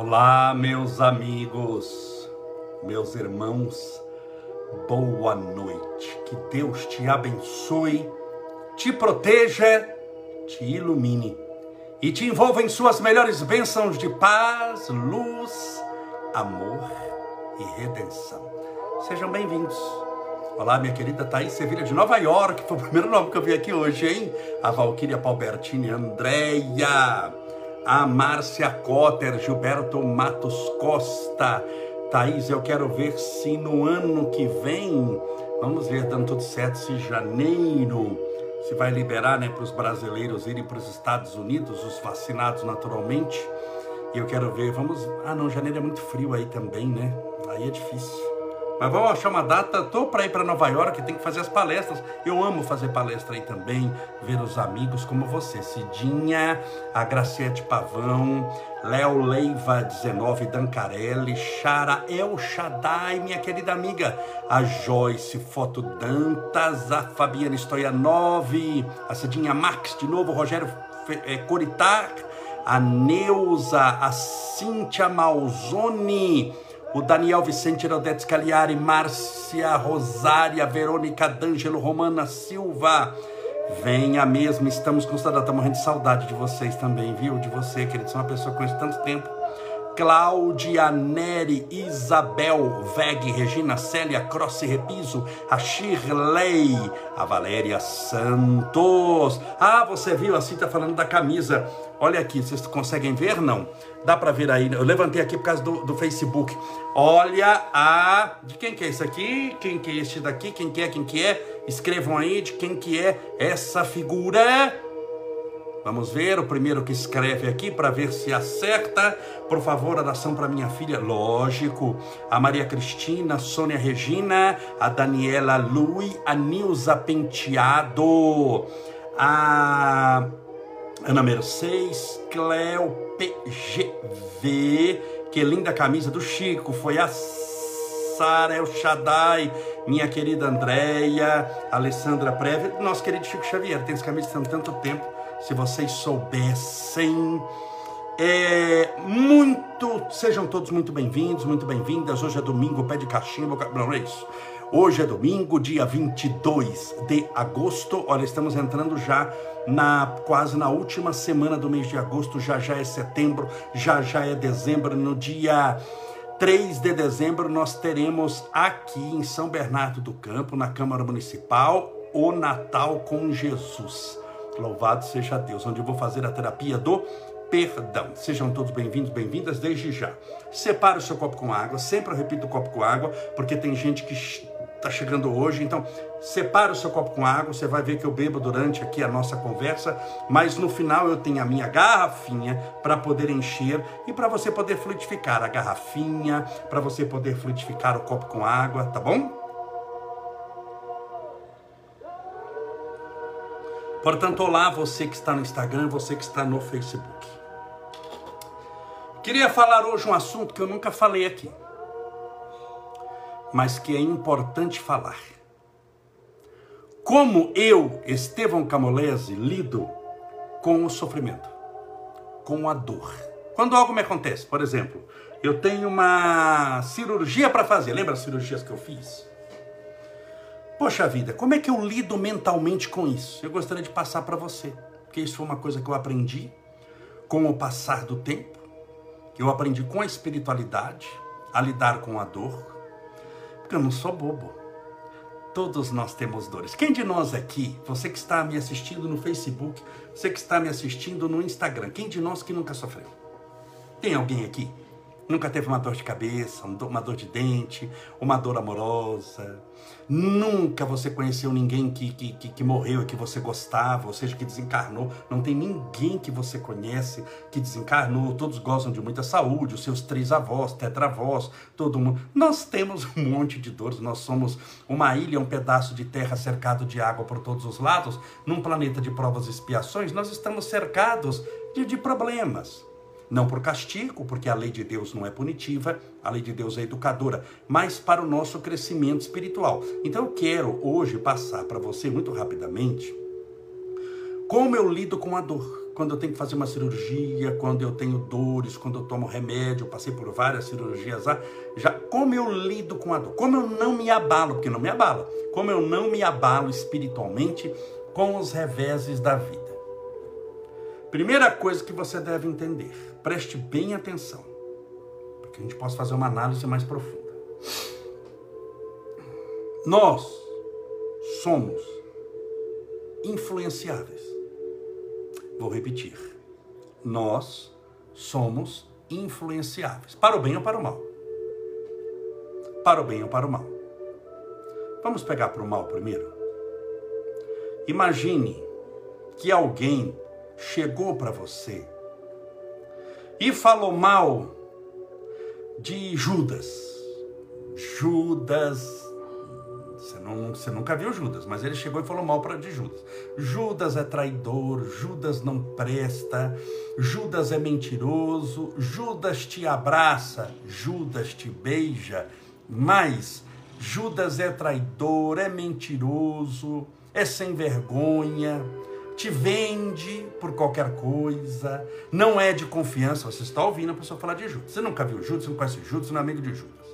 Olá, meus amigos, meus irmãos, boa noite. Que Deus te abençoe, te proteja, te ilumine e te envolva em suas melhores bênçãos de paz, luz, amor e redenção. Sejam bem-vindos. Olá, minha querida Thaís Sevilha de Nova York, foi o primeiro nome que eu vi aqui hoje, hein? A Valquíria Palbertini Andréia a Márcia Cotter, Gilberto Matos Costa. Thaís, eu quero ver se no ano que vem, vamos ver dando tudo certo, se janeiro, se vai liberar né, para os brasileiros irem para os Estados Unidos, os vacinados naturalmente. E eu quero ver, vamos. Ah, não, janeiro é muito frio aí também, né? Aí é difícil. Mas vamos achar uma data. Tô para ir para Nova York, tem que fazer as palestras. Eu amo fazer palestra aí também, ver os amigos como você, Cidinha, a Graciete Pavão, Léo Leiva 19 Dancarelli, Chara El Shaddai, minha querida amiga, a Joyce Foto Dantas, a Fabiana Stoyanov, a Cidinha Max de novo, Rogério eh, Coritar, a Neuza, a Cíntia Malzoni, o Daniel Vicente Herodetes Cagliari, Márcia Rosária, Verônica D'Angelo, Romana Silva. Venha mesmo, estamos com saudade, estamos morrendo de saudade de vocês também, viu? De você, querido, você é uma pessoa que conheço tanto tempo. Cláudia Isabel Veg, Regina Célia Cross Repiso, a Shirley, a Valéria Santos. Ah, você viu, assim tá falando da camisa. Olha aqui, vocês conseguem ver? Não. Dá para ver aí. Eu levantei aqui por causa do, do Facebook. Olha a. De quem que é isso aqui? Quem que é este daqui? Quem que é? Quem que é? Escrevam aí de quem que é essa figura. Vamos ver o primeiro que escreve aqui para ver se acerta. Por favor, oração para minha filha. Lógico. A Maria Cristina, Sônia Regina, a Daniela Lui, a Nilza Penteado, a Ana Mercedes, Cleo PGV, que linda camisa do Chico, foi a Sara El Shaddai, minha querida Andréia, Alessandra Preve, nosso querido Chico Xavier, tem essa camisa há tanto tempo, se vocês soubessem. É, muito, sejam todos muito bem-vindos, muito bem-vindas. Hoje é domingo, pé de cachimbo, não é isso? Hoje é domingo, dia 22 de agosto. Olha, estamos entrando já na quase na última semana do mês de agosto, já já é setembro, já já é dezembro. No dia 3 de dezembro nós teremos aqui em São Bernardo do Campo, na Câmara Municipal, o Natal com Jesus. Louvado seja Deus, onde eu vou fazer a terapia do perdão. Sejam todos bem-vindos, bem-vindas desde já. Separe o seu copo com água, sempre eu repito o copo com água, porque tem gente que está chegando hoje. Então, separe o seu copo com água. Você vai ver que eu bebo durante aqui a nossa conversa, mas no final eu tenho a minha garrafinha para poder encher e para você poder fluidificar a garrafinha, para você poder fluidificar o copo com água, tá bom? Portanto, olá você que está no Instagram, você que está no Facebook. Queria falar hoje um assunto que eu nunca falei aqui mas que é importante falar. Como eu, Estevão Camolese, lido com o sofrimento, com a dor. Quando algo me acontece, por exemplo, eu tenho uma cirurgia para fazer, lembra as cirurgias que eu fiz? Poxa vida, como é que eu lido mentalmente com isso? Eu gostaria de passar para você, porque isso foi uma coisa que eu aprendi com o passar do tempo, que eu aprendi com a espiritualidade a lidar com a dor, porque eu não sou bobo. Todos nós temos dores. Quem de nós aqui, você que está me assistindo no Facebook, você que está me assistindo no Instagram, quem de nós que nunca sofreu? Tem alguém aqui Nunca teve uma dor de cabeça, uma dor de dente, uma dor amorosa. Nunca você conheceu ninguém que, que, que, que morreu e que você gostava, ou seja, que desencarnou. Não tem ninguém que você conhece que desencarnou. Todos gozam de muita saúde, os seus três avós, tetravós, todo mundo. Nós temos um monte de dores. Nós somos uma ilha, um pedaço de terra cercado de água por todos os lados. Num planeta de provas e expiações, nós estamos cercados de, de problemas. Não por castigo, porque a lei de Deus não é punitiva, a lei de Deus é educadora, mas para o nosso crescimento espiritual. Então eu quero hoje passar para você muito rapidamente como eu lido com a dor. quando eu tenho que fazer uma cirurgia, quando eu tenho dores, quando eu tomo remédio, eu passei por várias cirurgias já como eu lido com a dor, como eu não me abalo, porque não me abala, como eu não me abalo espiritualmente com os reveses da vida. Primeira coisa que você deve entender, preste bem atenção, para que a gente possa fazer uma análise mais profunda. Nós somos influenciáveis. Vou repetir. Nós somos influenciáveis, para o bem ou para o mal. Para o bem ou para o mal. Vamos pegar para o mal primeiro. Imagine que alguém chegou para você e falou mal de Judas. Judas você, não, você nunca viu Judas, mas ele chegou e falou mal para de Judas. Judas é traidor, Judas não presta, Judas é mentiroso, Judas te abraça, Judas te beija, mas Judas é traidor, é mentiroso, é sem vergonha, te vende por qualquer coisa, não é de confiança. Você está ouvindo a pessoa falar de Judas. Você nunca viu Judas, você não conhece Judas, você não é amigo de Judas.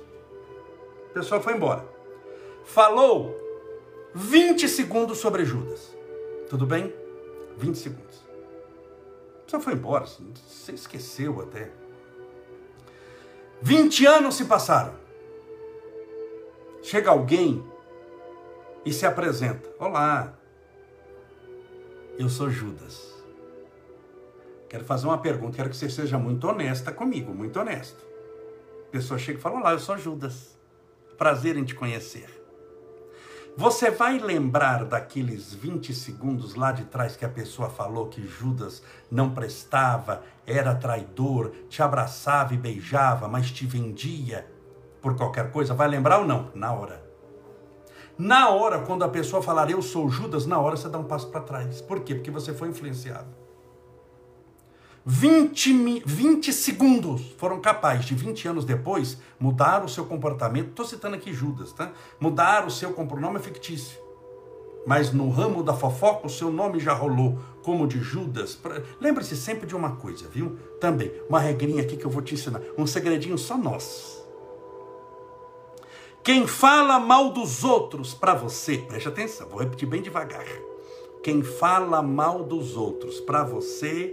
A pessoa foi embora falou 20 segundos sobre Judas. Tudo bem? 20 segundos. Só foi embora, você esqueceu até. 20 anos se passaram. Chega alguém e se apresenta: Olá, eu sou Judas. Quero fazer uma pergunta, quero que você seja muito honesta comigo, muito honesto. A pessoa chega e fala: Olá, eu sou Judas. Prazer em te conhecer. Você vai lembrar daqueles 20 segundos lá de trás que a pessoa falou que Judas não prestava, era traidor, te abraçava e beijava, mas te vendia por qualquer coisa? Vai lembrar ou não? Na hora. Na hora, quando a pessoa falar eu sou Judas, na hora você dá um passo para trás. Por quê? Porque você foi influenciado. 20, 20 segundos foram capazes de 20 anos depois mudar o seu comportamento. Estou citando aqui Judas, tá? Mudar o seu nome é fictício. Mas no ramo da fofoca, o seu nome já rolou como de Judas. Lembre-se sempre de uma coisa, viu? Também, uma regrinha aqui que eu vou te ensinar. Um segredinho só nosso. Quem fala mal dos outros para você, preste atenção, vou repetir bem devagar. Quem fala mal dos outros para você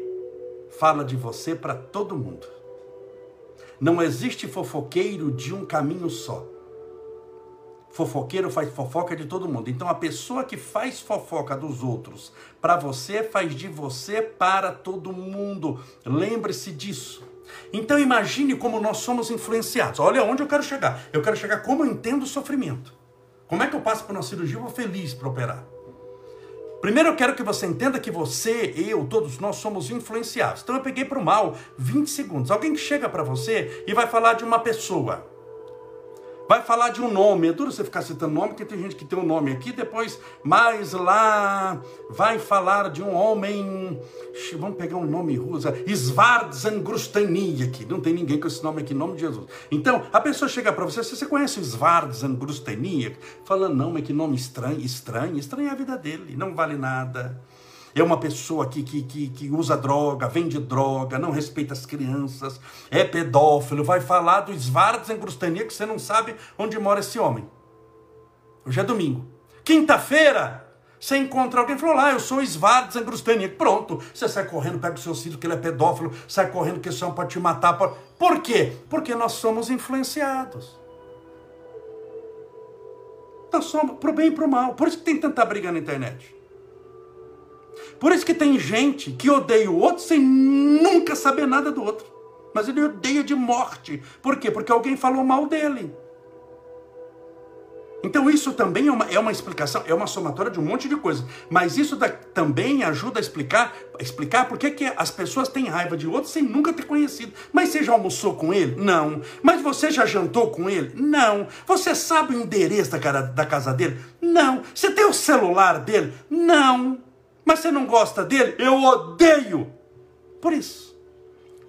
fala de você para todo mundo. Não existe fofoqueiro de um caminho só. Fofoqueiro faz fofoca de todo mundo. Então a pessoa que faz fofoca dos outros para você faz de você para todo mundo. Lembre-se disso. Então imagine como nós somos influenciados. Olha onde eu quero chegar. Eu quero chegar como eu entendo o sofrimento. Como é que eu passo por uma cirurgia e vou feliz para operar? Primeiro eu quero que você entenda que você, eu, todos nós somos influenciados. Então eu peguei para o mal 20 segundos. Alguém que chega para você e vai falar de uma pessoa vai falar de um nome. É duro você ficar citando nome, porque tem gente que tem um nome aqui, depois mais lá vai falar de um homem. Vamos pegar um nome russa, Svardzangrustani aqui. Não tem ninguém com esse nome aqui, nome de Jesus. Então, a pessoa chega para você, você conhece Svardzangrustani? Falando, não, mas que nome estranho, estranho, estranho é a vida dele, não vale nada é uma pessoa que, que, que, que, usa droga, vende droga, não respeita as crianças, é pedófilo, vai falar do Svartzengrustania que você não sabe onde mora esse homem. Hoje é domingo. Quinta-feira, você encontra alguém e falou lá, eu sou Svartzengrustania. Pronto, você sai correndo, pega o seu filho que ele é pedófilo, sai correndo que esse homem pode te matar. Pode... Por quê? Porque nós somos influenciados. Nós somos pro bem e pro mal. Por isso que tem tanta briga na internet. Por isso que tem gente que odeia o outro sem nunca saber nada do outro. Mas ele odeia de morte. Por quê? Porque alguém falou mal dele. Então isso também é uma, é uma explicação, é uma somatória de um monte de coisas. Mas isso da, também ajuda a explicar, explicar por que, as pessoas têm raiva de outros sem nunca ter conhecido. Mas você já almoçou com ele? Não. Mas você já jantou com ele? Não. Você sabe o endereço da, da casa dele? Não. Você tem o celular dele? Não. Mas você não gosta dele? Eu odeio. Por isso.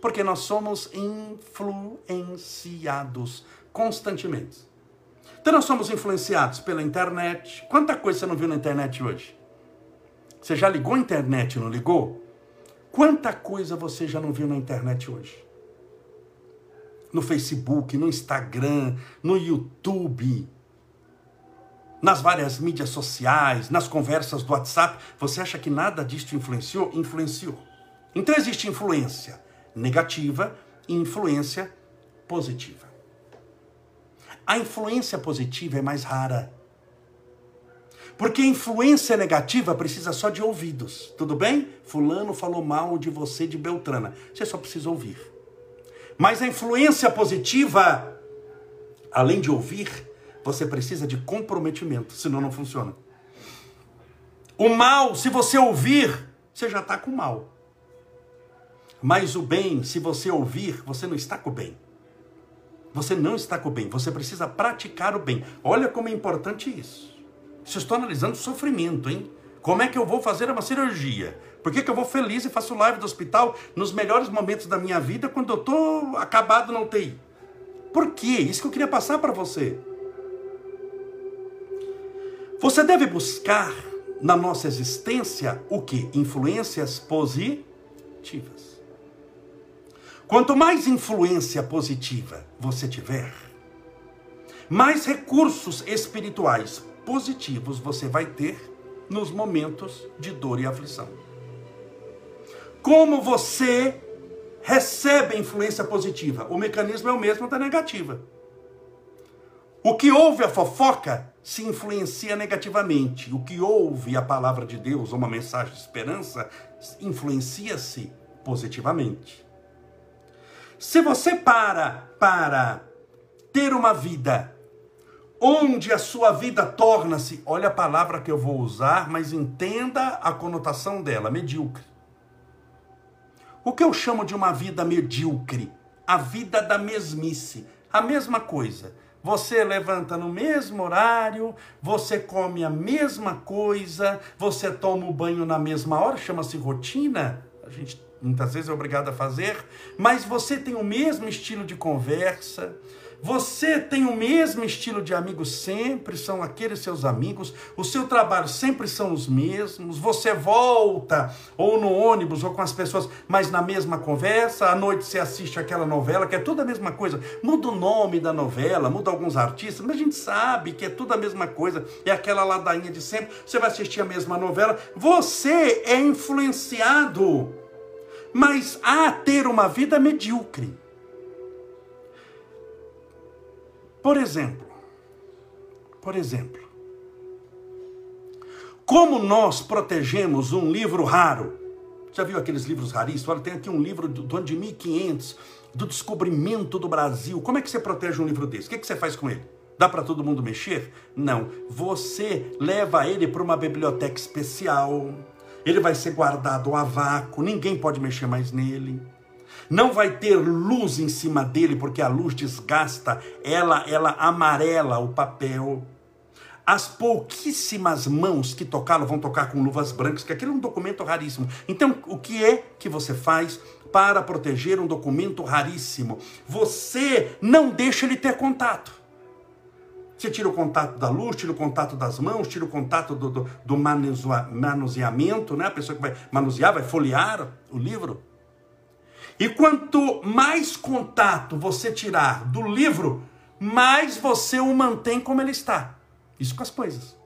Porque nós somos influenciados constantemente. Então nós somos influenciados pela internet. Quanta coisa você não viu na internet hoje? Você já ligou a internet, não ligou? Quanta coisa você já não viu na internet hoje? No Facebook, no Instagram, no YouTube, nas várias mídias sociais, nas conversas do WhatsApp. Você acha que nada disso influenciou? Influenciou. Então existe influência negativa e influência positiva. A influência positiva é mais rara. Porque influência negativa precisa só de ouvidos. Tudo bem? Fulano falou mal de você de Beltrana. Você só precisa ouvir. Mas a influência positiva, além de ouvir, você precisa de comprometimento, senão não funciona. O mal, se você ouvir, você já está com o mal. Mas o bem, se você ouvir, você não está com o bem. Você não está com o bem, você precisa praticar o bem. Olha como é importante isso. Se estou analisando sofrimento, hein? Como é que eu vou fazer uma cirurgia? Por que, que eu vou feliz e faço live do hospital nos melhores momentos da minha vida quando eu estou acabado na UTI? Por quê? Isso que eu queria passar para você. Você deve buscar na nossa existência o que? Influências positivas. Quanto mais influência positiva você tiver, mais recursos espirituais positivos você vai ter nos momentos de dor e aflição. Como você recebe influência positiva? O mecanismo é o mesmo da negativa. O que ouve a fofoca se influencia negativamente. O que ouve a palavra de Deus, ou uma mensagem de esperança, influencia-se positivamente. Se você para para ter uma vida onde a sua vida torna-se, olha a palavra que eu vou usar, mas entenda a conotação dela, medíocre. O que eu chamo de uma vida medíocre? A vida da mesmice, a mesma coisa. Você levanta no mesmo horário, você come a mesma coisa, você toma o banho na mesma hora, chama-se rotina. A gente muitas vezes é obrigado a fazer, mas você tem o mesmo estilo de conversa, você tem o mesmo estilo de amigos sempre, são aqueles seus amigos, o seu trabalho sempre são os mesmos, você volta ou no ônibus ou com as pessoas, mas na mesma conversa, à noite você assiste aquela novela, que é tudo a mesma coisa. Muda o nome da novela, muda alguns artistas, mas a gente sabe que é tudo a mesma coisa, é aquela ladainha de sempre, você vai assistir a mesma novela, você é influenciado mas a ter uma vida medíocre. Por exemplo, por exemplo, como nós protegemos um livro raro? Já viu aqueles livros raríssimos? Olha, tem aqui um livro do, do ano de 1500, do descobrimento do Brasil. Como é que você protege um livro desse? O que, que você faz com ele? Dá para todo mundo mexer? Não. Você leva ele para uma biblioteca especial ele vai ser guardado a vácuo, ninguém pode mexer mais nele. Não vai ter luz em cima dele, porque a luz desgasta, ela, ela amarela o papel. As pouquíssimas mãos que tocaram vão tocar com luvas brancas, que aquele é um documento raríssimo. Então, o que é que você faz para proteger um documento raríssimo? Você não deixa ele ter contato. Você tira o contato da luz, tira o contato das mãos, tira o contato do, do, do manuseamento, né? a pessoa que vai manusear, vai folhear o livro. E quanto mais contato você tirar do livro, mais você o mantém como ele está. Isso com as coisas.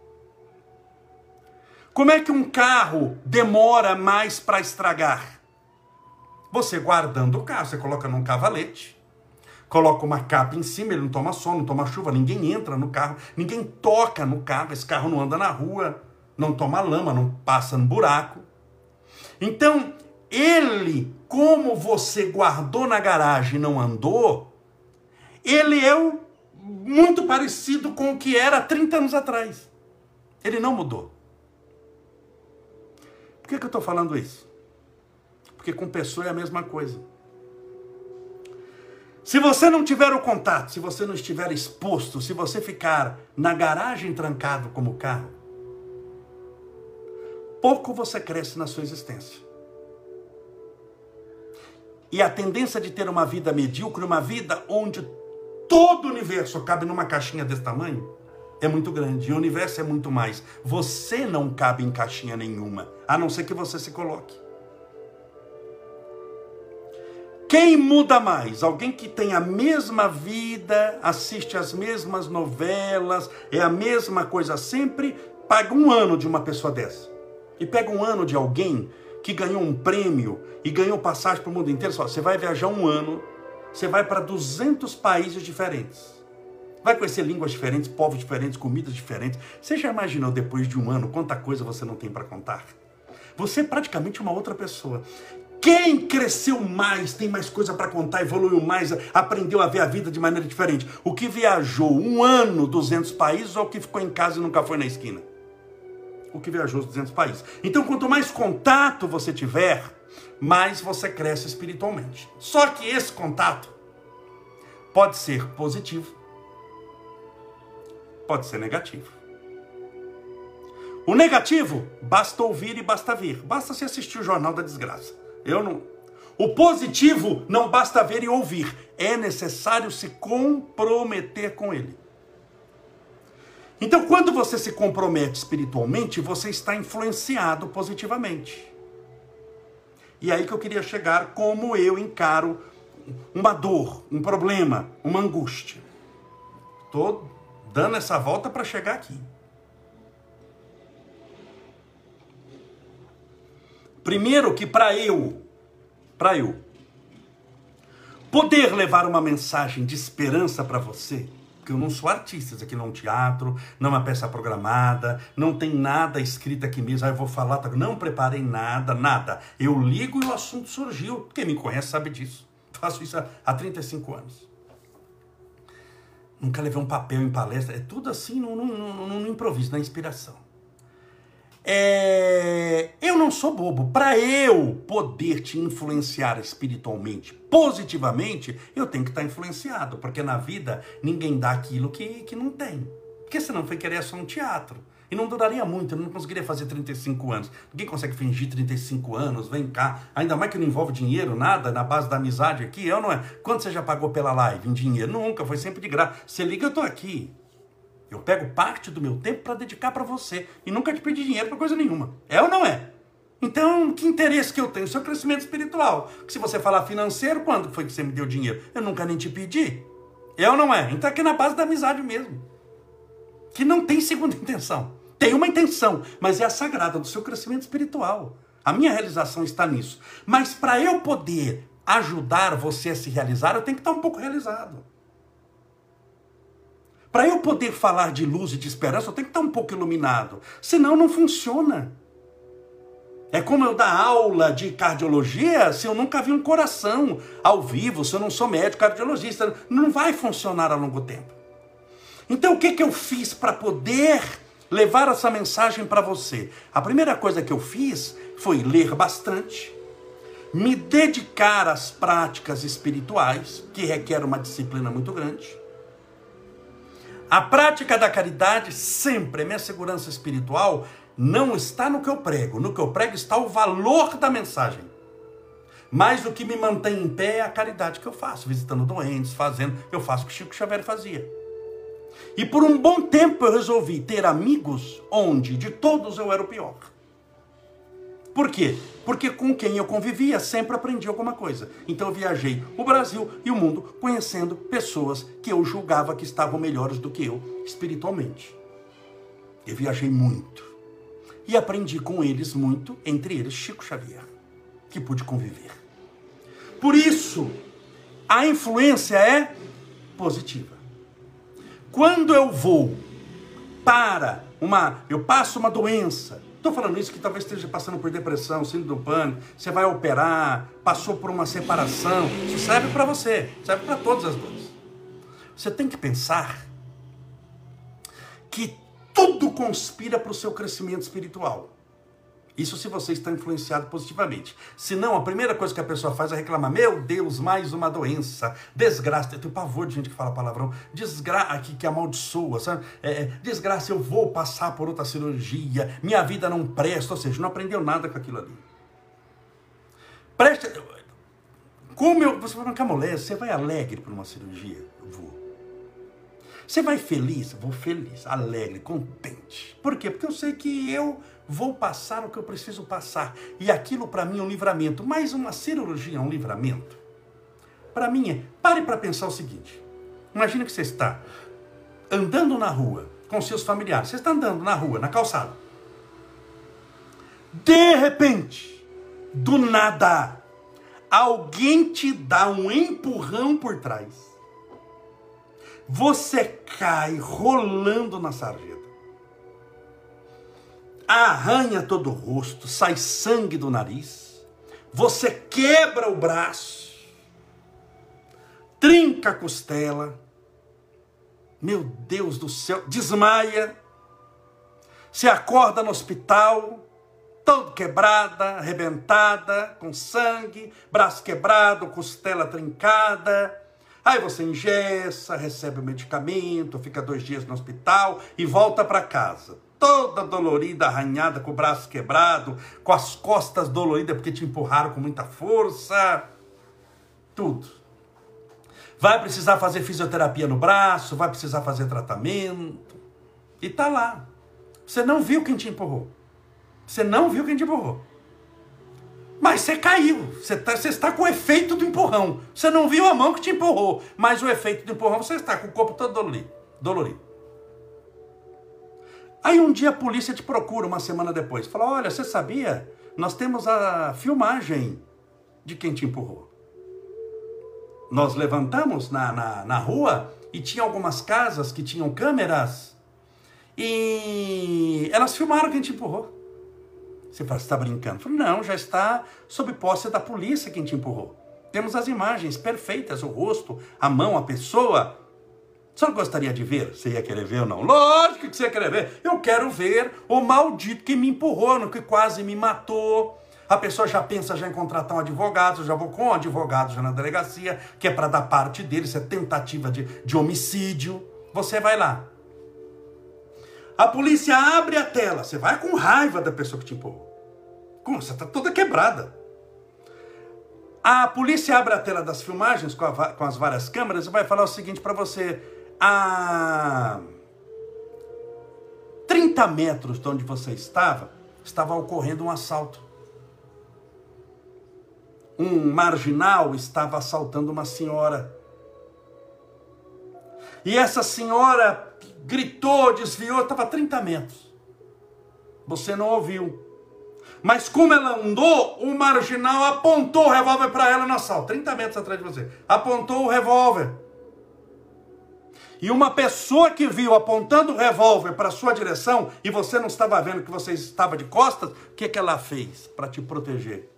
Como é que um carro demora mais para estragar? Você guardando o carro, você coloca num cavalete, coloca uma capa em cima, ele não toma sol, não toma chuva, ninguém entra no carro, ninguém toca no carro, esse carro não anda na rua, não toma lama, não passa no buraco. Então, ele, como você guardou na garagem e não andou, ele é muito parecido com o que era 30 anos atrás. Ele não mudou. Por que, que eu estou falando isso? Porque com pessoa é a mesma coisa. Se você não tiver o contato, se você não estiver exposto, se você ficar na garagem trancado como carro, pouco você cresce na sua existência. E a tendência de ter uma vida medíocre, uma vida onde todo o universo cabe numa caixinha desse tamanho, é muito grande. E o universo é muito mais. Você não cabe em caixinha nenhuma, a não ser que você se coloque. Quem muda mais? Alguém que tem a mesma vida, assiste as mesmas novelas, é a mesma coisa sempre, paga um ano de uma pessoa dessa. E pega um ano de alguém que ganhou um prêmio e ganhou passagem para o mundo inteiro. Só, você vai viajar um ano, você vai para 200 países diferentes. Vai conhecer línguas diferentes, povos diferentes, comidas diferentes. Você já imaginou depois de um ano quanta coisa você não tem para contar? Você é praticamente uma outra pessoa. Quem cresceu mais, tem mais coisa para contar, evoluiu mais, aprendeu a ver a vida de maneira diferente? O que viajou um ano, 200 países, ou o que ficou em casa e nunca foi na esquina? O que viajou os 200 países. Então, quanto mais contato você tiver, mais você cresce espiritualmente. Só que esse contato pode ser positivo, pode ser negativo. O negativo, basta ouvir e basta ver. Basta se assistir o Jornal da Desgraça. Eu não. O positivo não basta ver e ouvir, é necessário se comprometer com ele. Então, quando você se compromete espiritualmente, você está influenciado positivamente. E aí que eu queria chegar como eu encaro uma dor, um problema, uma angústia. Estou dando essa volta para chegar aqui. Primeiro que para eu, para eu poder levar uma mensagem de esperança para você, porque eu não sou artista, isso aqui não é um teatro, não é uma peça programada, não tem nada escrito aqui mesmo, aí eu vou falar, tá, não preparei nada, nada. Eu ligo e o assunto surgiu. Quem me conhece sabe disso. Faço isso há 35 anos. Nunca levei um papel em palestra, é tudo assim no, no improviso, na inspiração. É, eu não sou bobo. Para eu poder te influenciar espiritualmente, positivamente, eu tenho que estar influenciado, porque na vida ninguém dá aquilo que, que não tem. Porque senão foi querer só um teatro. E não duraria muito, eu não conseguiria fazer 35 anos. Ninguém consegue fingir 35 anos, vem cá. Ainda mais que não envolve dinheiro, nada, na base da amizade aqui, eu não é. Quanto você já pagou pela live em dinheiro? Nunca, foi sempre de graça. Você liga, eu tô aqui. Eu pego parte do meu tempo para dedicar para você e nunca te pedi dinheiro para coisa nenhuma. É ou não é? Então, que interesse que eu tenho? Seu crescimento espiritual. Se você falar financeiro, quando foi que você me deu dinheiro? Eu nunca nem te pedi. É ou não é? Então aqui na base da amizade mesmo. Que não tem segunda intenção. Tem uma intenção, mas é a sagrada do seu crescimento espiritual. A minha realização está nisso. Mas para eu poder ajudar você a se realizar, eu tenho que estar um pouco realizado. Para eu poder falar de luz e de esperança, eu tenho que estar um pouco iluminado. Senão não funciona. É como eu dar aula de cardiologia se eu nunca vi um coração ao vivo, se eu não sou médico cardiologista. Não vai funcionar a longo tempo. Então o que, que eu fiz para poder levar essa mensagem para você? A primeira coisa que eu fiz foi ler bastante, me dedicar às práticas espirituais, que requer uma disciplina muito grande a prática da caridade sempre, minha segurança espiritual, não está no que eu prego. No que eu prego está o valor da mensagem. Mas o que me mantém em pé é a caridade que eu faço, visitando doentes, fazendo. Eu faço o que Chico Xavier fazia. E por um bom tempo eu resolvi ter amigos onde de todos eu era o pior. Por quê? Porque com quem eu convivia sempre aprendi alguma coisa. Então eu viajei o Brasil e o mundo conhecendo pessoas que eu julgava que estavam melhores do que eu espiritualmente. Eu viajei muito. E aprendi com eles muito, entre eles Chico Xavier, que pude conviver. Por isso, a influência é positiva. Quando eu vou para uma, eu passo uma doença, Estou falando isso que talvez esteja passando por depressão, síndrome do pânico, você vai operar, passou por uma separação. Isso serve para você, serve para todas as dores. Você tem que pensar que tudo conspira para o seu crescimento espiritual. Isso se você está influenciado positivamente. Se não, a primeira coisa que a pessoa faz é reclamar: Meu Deus, mais uma doença, desgraça. Eu tenho pavor de gente que fala palavrão, desgraça, que, que amaldiçoa, sabe? É, é, desgraça, eu vou passar por outra cirurgia, minha vida não presta. Ou seja, não aprendeu nada com aquilo ali. Presta. Como eu. Você marcar moléstia, você vai alegre para uma cirurgia? Eu vou. Você vai feliz? Vou feliz, alegre, contente. Por quê? Porque eu sei que eu vou passar o que eu preciso passar. E aquilo para mim é um livramento. Mas uma cirurgia é um livramento? para mim é, pare para pensar o seguinte. Imagina que você está andando na rua com seus familiares. Você está andando na rua, na calçada. De repente, do nada, alguém te dá um empurrão por trás. Você cai rolando na sarjeta. Arranha todo o rosto, sai sangue do nariz. Você quebra o braço. Trinca a costela. Meu Deus do céu, desmaia. Se acorda no hospital todo quebrada, arrebentada, com sangue, braço quebrado, costela trincada. Aí você ingessa, recebe o medicamento, fica dois dias no hospital e volta para casa. Toda dolorida, arranhada, com o braço quebrado, com as costas doloridas porque te empurraram com muita força. Tudo. Vai precisar fazer fisioterapia no braço, vai precisar fazer tratamento. E tá lá. Você não viu quem te empurrou. Você não viu quem te empurrou. Mas você caiu. Você, tá, está com o efeito do empurrão. Você não viu a mão que te empurrou. Mas o efeito do empurrão você está com o corpo todo dolorido. dolorido. Aí um dia a polícia te procura uma semana depois. Fala: Olha, você sabia? Nós temos a filmagem de quem te empurrou. Nós levantamos na, na, na rua e tinha algumas casas que tinham câmeras e elas filmaram quem te empurrou. Você fala, você está brincando? falo, não, já está sob posse da polícia quem te empurrou. Temos as imagens perfeitas, o rosto, a mão, a pessoa. Não gostaria de ver? Você ia querer ver ou não? Lógico que você ia querer ver. Eu quero ver o maldito que me empurrou, no que quase me matou. A pessoa já pensa já em contratar um advogado, já vou com um advogado já na delegacia, que é para dar parte dele, isso é tentativa de, de homicídio. Você vai lá. A polícia abre a tela, você vai com raiva da pessoa que te empurrou. Como? Você está toda quebrada. A polícia abre a tela das filmagens com, a, com as várias câmeras e vai falar o seguinte para você: a 30 metros de onde você estava, estava ocorrendo um assalto. Um marginal estava assaltando uma senhora. E essa senhora gritou, desviou, estava a 30 metros. Você não ouviu. Mas como ela andou, o marginal apontou o revólver para ela na sala, 30 metros atrás de você. Apontou o revólver. E uma pessoa que viu apontando o revólver para sua direção e você não estava vendo que você estava de costas, o que, que ela fez para te proteger?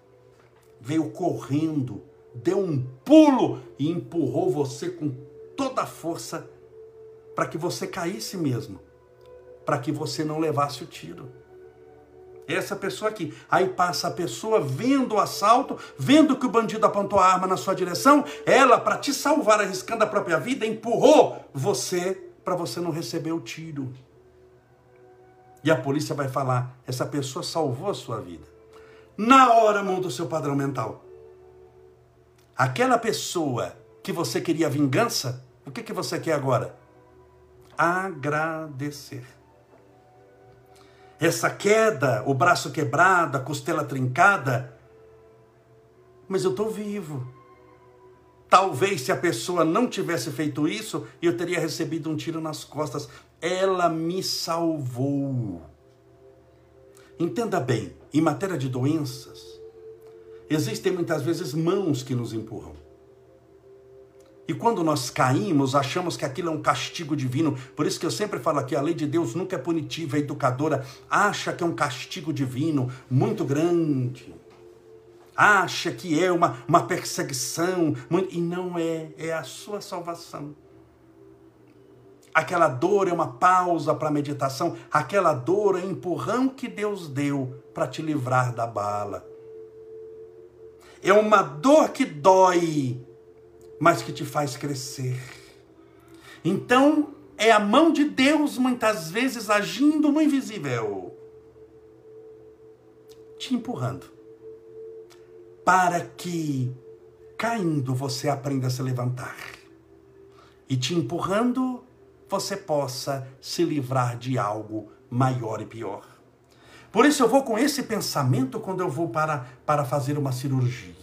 Veio correndo, deu um pulo e empurrou você com toda a força para que você caísse mesmo, para que você não levasse o tiro essa pessoa aqui. Aí passa a pessoa vendo o assalto, vendo que o bandido apontou a arma na sua direção, ela, para te salvar, arriscando a própria vida, empurrou você para você não receber o tiro. E a polícia vai falar: essa pessoa salvou a sua vida. Na hora muda o seu padrão mental. Aquela pessoa que você queria vingança, o que, que você quer agora? Agradecer essa queda, o braço quebrado, a costela trincada, mas eu estou vivo. Talvez se a pessoa não tivesse feito isso, eu teria recebido um tiro nas costas. Ela me salvou. Entenda bem, em matéria de doenças, existem muitas vezes mãos que nos empurram. E quando nós caímos, achamos que aquilo é um castigo divino. Por isso que eu sempre falo aqui, a lei de Deus nunca é punitiva, é educadora. Acha que é um castigo divino muito grande. Acha que é uma, uma perseguição. Muito... E não é, é a sua salvação. Aquela dor é uma pausa para a meditação. Aquela dor é um empurrão que Deus deu para te livrar da bala. É uma dor que dói mas que te faz crescer. Então, é a mão de Deus muitas vezes agindo no invisível, te empurrando, para que, caindo, você aprenda a se levantar, e te empurrando, você possa se livrar de algo maior e pior. Por isso eu vou com esse pensamento quando eu vou para, para fazer uma cirurgia.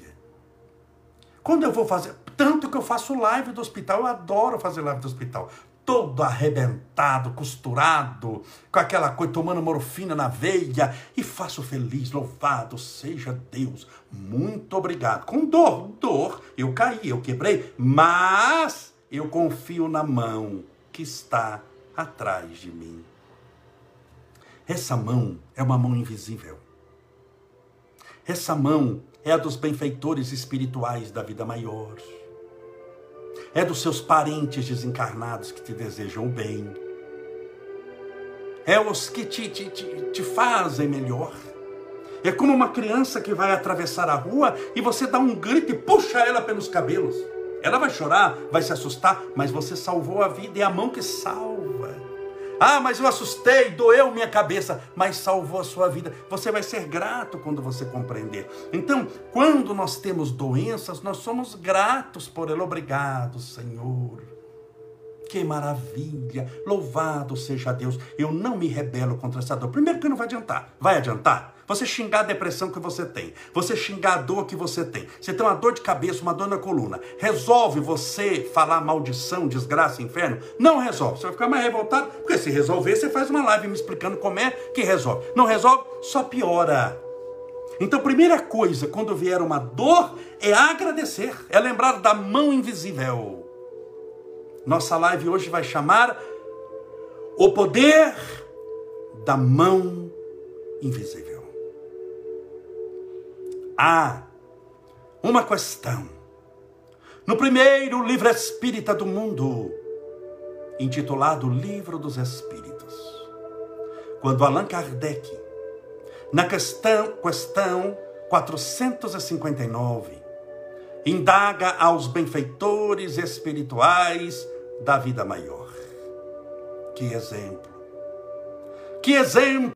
Quando eu vou fazer, Tanto que eu faço live do hospital, eu adoro fazer live do hospital. Todo arrebentado, costurado, com aquela coisa, tomando morfina na veia, e faço feliz, louvado seja Deus. Muito obrigado. Com dor, dor, eu caí, eu quebrei, mas eu confio na mão que está atrás de mim. Essa mão é uma mão invisível. Essa mão é a dos benfeitores espirituais da vida maior. É dos seus parentes desencarnados que te desejam o bem. É os que te, te, te, te fazem melhor. É como uma criança que vai atravessar a rua e você dá um grito e puxa ela pelos cabelos. Ela vai chorar, vai se assustar, mas você salvou a vida, é a mão que salva. Ah, mas eu assustei, doeu minha cabeça, mas salvou a sua vida. Você vai ser grato quando você compreender. Então, quando nós temos doenças, nós somos gratos por ela. Obrigado, Senhor. Que maravilha! Louvado seja Deus. Eu não me rebelo contra essa dor. Primeiro que não vai adiantar. Vai adiantar? Você xingar a depressão que você tem, você xingar a dor que você tem. Você tem uma dor de cabeça, uma dor na coluna. Resolve você falar maldição, desgraça, inferno? Não resolve. Você vai ficar mais revoltado, porque se resolver, você faz uma live me explicando como é que resolve. Não resolve, só piora. Então, primeira coisa, quando vier uma dor, é agradecer, é lembrar da mão invisível. Nossa live hoje vai chamar o poder da mão invisível há uma questão. No primeiro livro espírita do mundo, intitulado Livro dos Espíritos, quando Allan Kardec, na questão, questão 459, indaga aos benfeitores espirituais da vida maior. Que exemplo! Que exemplo!